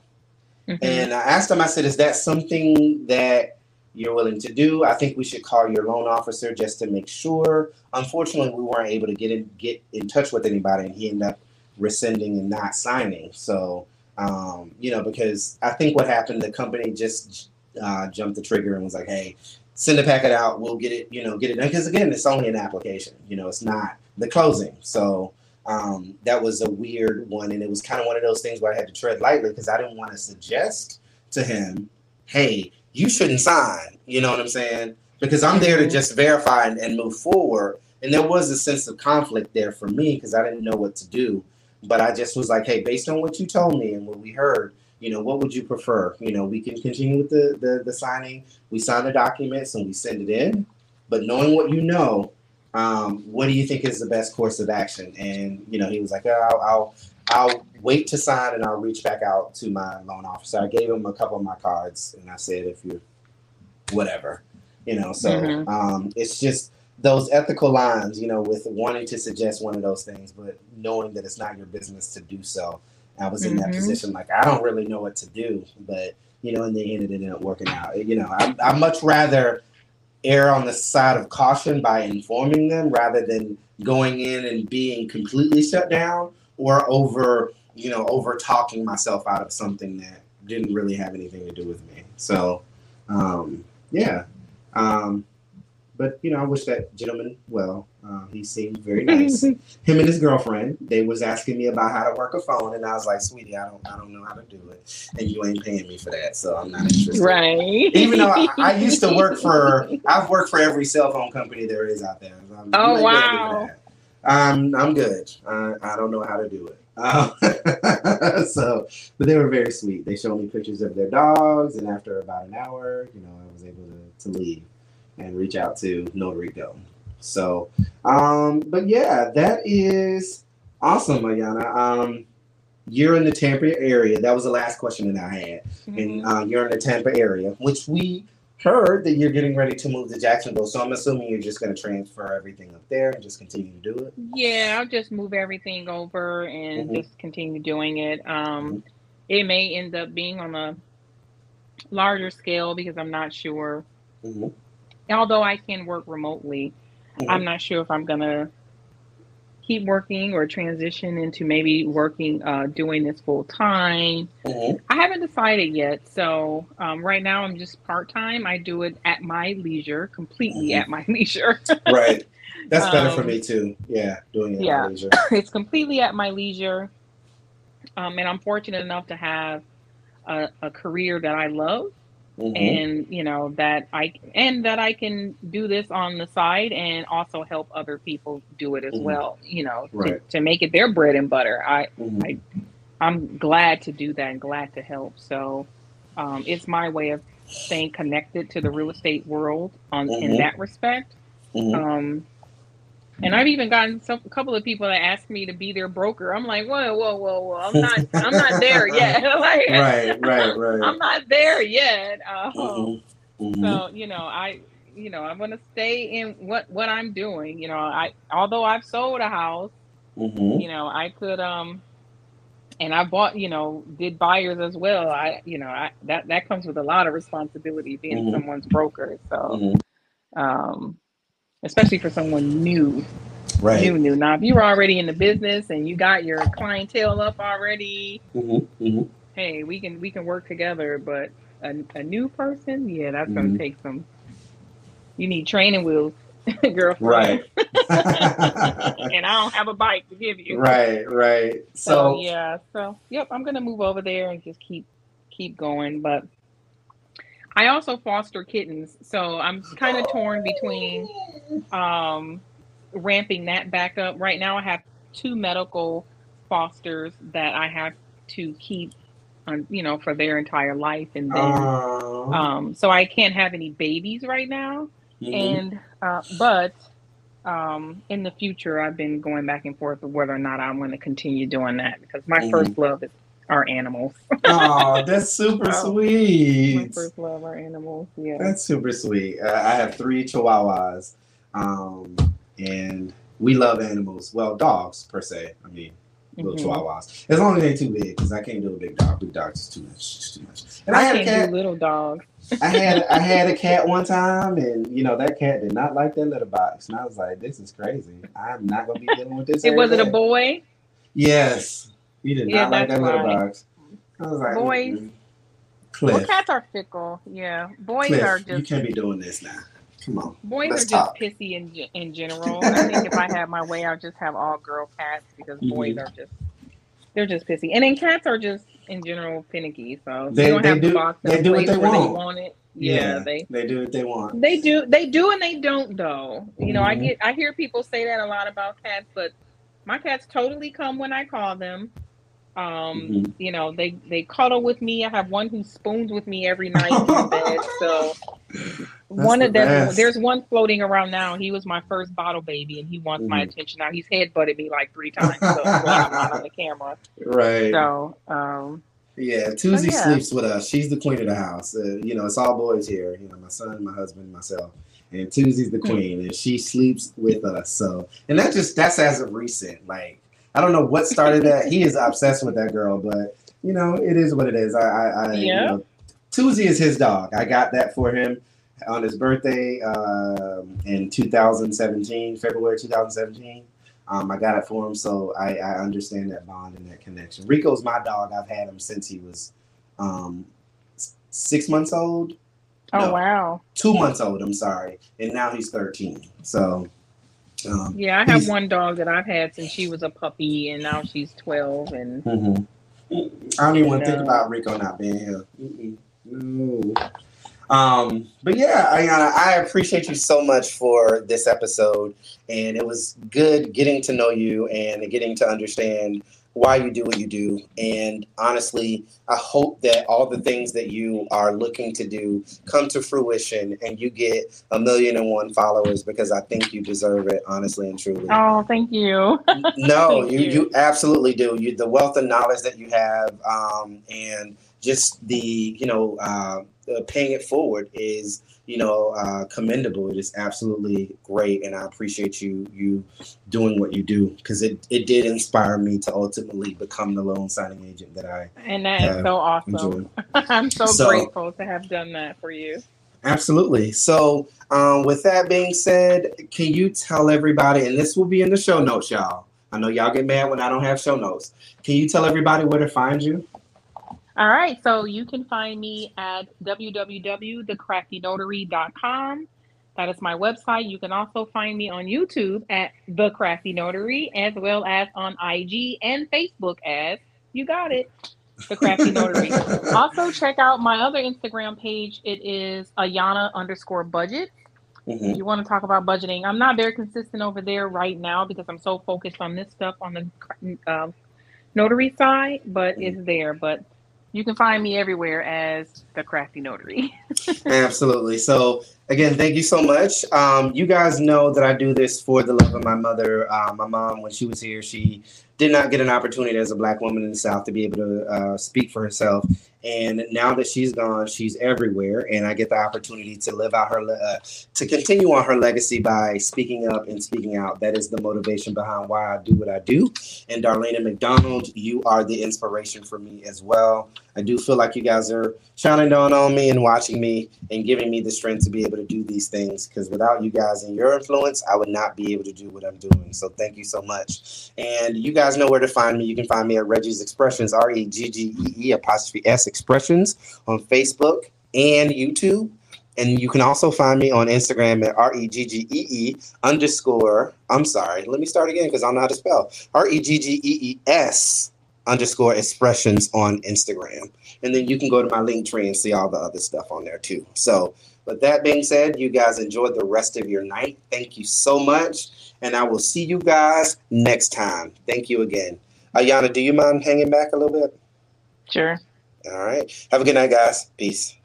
Mm-hmm. And I asked him, I said, is that something that you're willing to do? I think we should call your loan officer just to make sure. Unfortunately, we weren't able to get in get in touch with anybody, and he ended up rescinding and not signing. So, um, you know, because I think what happened, the company just uh, jumped the trigger and was like, "Hey, send the packet out. We'll get it. You know, get it done." Because again, it's only an application. You know, it's not the closing. So um, that was a weird one, and it was kind of one of those things where I had to tread lightly because I didn't want to suggest to him, "Hey, you shouldn't sign." You know what I'm saying? Because I'm there to mm-hmm. just verify and, and move forward. And there was a sense of conflict there for me because I didn't know what to do. But I just was like, hey, based on what you told me and what we heard, you know, what would you prefer? You know, we can continue with the, the, the signing. We sign the documents and we send it in. But knowing what you know, um, what do you think is the best course of action? And you know, he was like, oh, I'll, I'll I'll wait to sign and I'll reach back out to my loan officer. I gave him a couple of my cards and I said, if you, whatever, you know. So mm-hmm. um, it's just those ethical lines, you know, with wanting to suggest one of those things, but knowing that it's not your business to do so. I was in mm-hmm. that position, like I don't really know what to do, but you know, in the end, it ended up working out. You know, I I much rather err on the side of caution by informing them rather than going in and being completely shut down or over, you know, over talking myself out of something that didn't really have anything to do with me. So, um, yeah. Um, but you know, I wish that gentleman well. Uh, he seemed very nice. (laughs) Him and his girlfriend, they was asking me about how to work a phone, and I was like, "Sweetie, I don't, I don't know how to do it, and you ain't paying me for that, so I'm not interested." Right. Even though I, I used to work for, (laughs) I've worked for every cell phone company there is out there. I'm, oh wow. Um, I'm good. I, I don't know how to do it. Um, (laughs) so, but they were very sweet. They showed me pictures of their dogs, and after about an hour, you know, I was able to, to leave and reach out to Notary Go. So, um, but yeah, that is awesome, Ayana. Um, you're in the Tampa area. That was the last question that I had. Mm-hmm. And uh, you're in the Tampa area, which we heard that you're getting ready to move to Jacksonville. So I'm assuming you're just going to transfer everything up there and just continue to do it. Yeah, I'll just move everything over and mm-hmm. just continue doing it. Um, mm-hmm. It may end up being on a larger scale because I'm not sure. Mm-hmm although I can work remotely, mm-hmm. I'm not sure if I'm gonna keep working or transition into maybe working uh, doing this full time. Mm-hmm. I haven't decided yet. So um, right now I'm just part time. I do it at my leisure, completely mm-hmm. at my (laughs) leisure. right. That's better um, for me too. Yeah, doing it at my leisure. yeah. (laughs) it's completely at my leisure. Um, and I'm fortunate enough to have a, a career that I love. Mm-hmm. and you know that I and that I can do this on the side and also help other people do it as mm-hmm. well. You know, right. to, to, make it their bread and butter. I, mm-hmm. I I'm glad to do that and glad to help. So um, it's my way of staying connected to the real estate world on in mm-hmm. that respect. Mm-hmm. Um, and I've even gotten some, a couple of people that ask me to be their broker. I'm like, whoa, whoa, whoa, whoa! I'm not, I'm not (laughs) there yet. (laughs) like, right, right, right. I'm not there yet. Um, mm-hmm. Mm-hmm. So you know, I, you know, I'm gonna stay in what what I'm doing. You know, I although I've sold a house, mm-hmm. you know, I could um, and I bought, you know, did buyers as well. I, you know, I that that comes with a lot of responsibility being mm-hmm. someone's broker. So, mm-hmm. um especially for someone new Right. New, new. Now, if you're already in the business and you got your clientele up already, Mm-hmm. Mm-hmm. hey, we can we can work together. But a, a new person, yeah, that's Mhm. gonna take some. You need training wheels, (laughs) girlfriend. Right. (laughs) (laughs) and I don't have a bike to give you. right. Right. So, So, yeah, so yep, I'm gonna move over there and just keep keep going. But I also foster kittens, so I'm kind of torn between um, ramping that back up. Right now, I have two medical fosters that I have to keep, on, you know, for their entire life, and then um, um, so I can't have any babies right now. mhm. And uh, but um, in the future, I've been going back and forth of whether or not I'm going to continue doing that because my Mhm. first love is are animals. (laughs) oh, that's super Oh. my sweet. first love are animals. Yeah. That's super sweet. Uh, I have three Chihuahuas, um, and we love animals. Well, dogs per se. I mean, little Mhm. Chihuahuas. As long as they're too big, because I can't do a big dog. Big dogs is too much. It's too much. And I, I had a can't cat. do little dogs. I had I had a (laughs) cat one time, and you know that cat did not like that litter box, and I was like, "This is crazy. I'm not gonna be dealing with this." It was it a boy? Yes, he did Yeah, not like that that's litter right. box. I was like, Boys. Well, cats are fickle. Yeah, boys Cliff, are you just can't be doing this now. Come on. boys let's are just talk. pissy in in general. (laughs) I think if I had my way, I'd just have all girl cats because boys Mhm. are just they're just pissy, and then cats are just in general finicky. So They- they don't they have do- the box they do what they want. they want it. Yeah, they they do what they want. They do, they do, and they don't though. You know, I Mhm. get, I hear people say that a lot about cats, but my cats totally come when I call them. Um, Mhm. you know, they they cuddle with me. I have one who spoons with me every night (laughs) in bed. So one the of them, best. there's one floating around now. He was my first bottle baby, and he wants my Mhm. attention now. He's head butted me like three times. So I'm not on the camera. Right. So um, Yeah, Tuesday yeah. sleeps with us. She's the queen of the house. Uh, you know, it's all boys here. You know, my son, my husband, myself, and Tuesday's the Hmm. queen, and she sleeps with us. So, and that just that's as of recent. Like, I don't know what started that. he is obsessed with that girl, but you know, it is what it is. I, I, I you Yeah. know, Tuesday is his dog. I got that for him on his birthday um, in 2017, February 2017. Um, I got it for him, so I, I understand that bond and that connection. Rico's my dog. I've had him since he was um, six months old, oh No. wow, two months old. I'm sorry, and now he's 13. So, um, yeah, I have one dog that I've had since she was a puppy, and now she's twelve, and mhm. I don't even want to think about Rico not being here. Mm-mm. No. Um, but yeah, Ayana, I appreciate you so much for this episode, and it was good getting to know you and getting to understand why you do what you do. And honestly, I hope that all the things that you are looking to do come to fruition, and you get a million and one followers because I think you deserve it, honestly and truly. oh, thank you. No, (laughs) Thank you, you. you absolutely do. You the wealth of knowledge that you have, um, and just the you know uh, paying it forward is you know uh, commendable. It is absolutely great, and I appreciate you you doing what you do because it it did inspire me to ultimately become the loan signing agent that I And that is so awesome. (laughs) I'm so, So- grateful to have done that for you. Absolutely. So, um, with that being said, can you tell everybody, and this will be in the show notes, y'all. I know y'all get mad when I don't have show notes. Can you tell everybody where to find you? All right, so you can find me at www.thecraftynotary.com. That is my website. You can also find me on YouTube at The Crafty Notary, as well as on IG and Facebook as you got it, The Crafty Notary. (laughs) also, check out my other Instagram page. It is Ayana underscore budget. Mhm. you want to talk about budgeting, I'm not very consistent over there right now because I'm so focused on this stuff on the um, notary side, but it's there. But you can find me everywhere as the crafty notary. (laughs) Absolutely. So, again, thank you so much. Um, you guys know that I do this for the love of my mother. Uh, my mom, when she was here, she did not get an opportunity as a black woman in the South to be able to uh, speak for herself. And now that she's gone, she's everywhere, and I get the opportunity to live out her, uh, to continue on her legacy by speaking up and speaking out. That is the motivation behind why I do what I do. And Darlene McDonald, you are the inspiration for me as well. I do feel like you guys are shining down on me and watching me and giving me the strength to be able to do these things. Because without you guys and your influence, I would not be able to do what I'm doing. So thank you so much. And you guys know where to find me. You can find me at Reggee's Expressions, R E G G E E apostrophe S Expressions on Facebook and YouTube. And you can also find me on Instagram at R E G G E E underscore. I'm sorry, let me start again because I don't know how to spell. R E G G E E S underscore expressions on Instagram. And then you can go to my link tree and see all the other stuff on there too. So, with that being said, you guys enjoy the rest of your night. Thank you so much. And I will see you guys next time. Thank you again. Ayana, do you mind hanging back a little bit? Sure. All right. Have a good night, guys. Peace.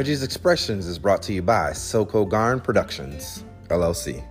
Reggee's Expressions is brought to you by Soko Garn Productions, LLC.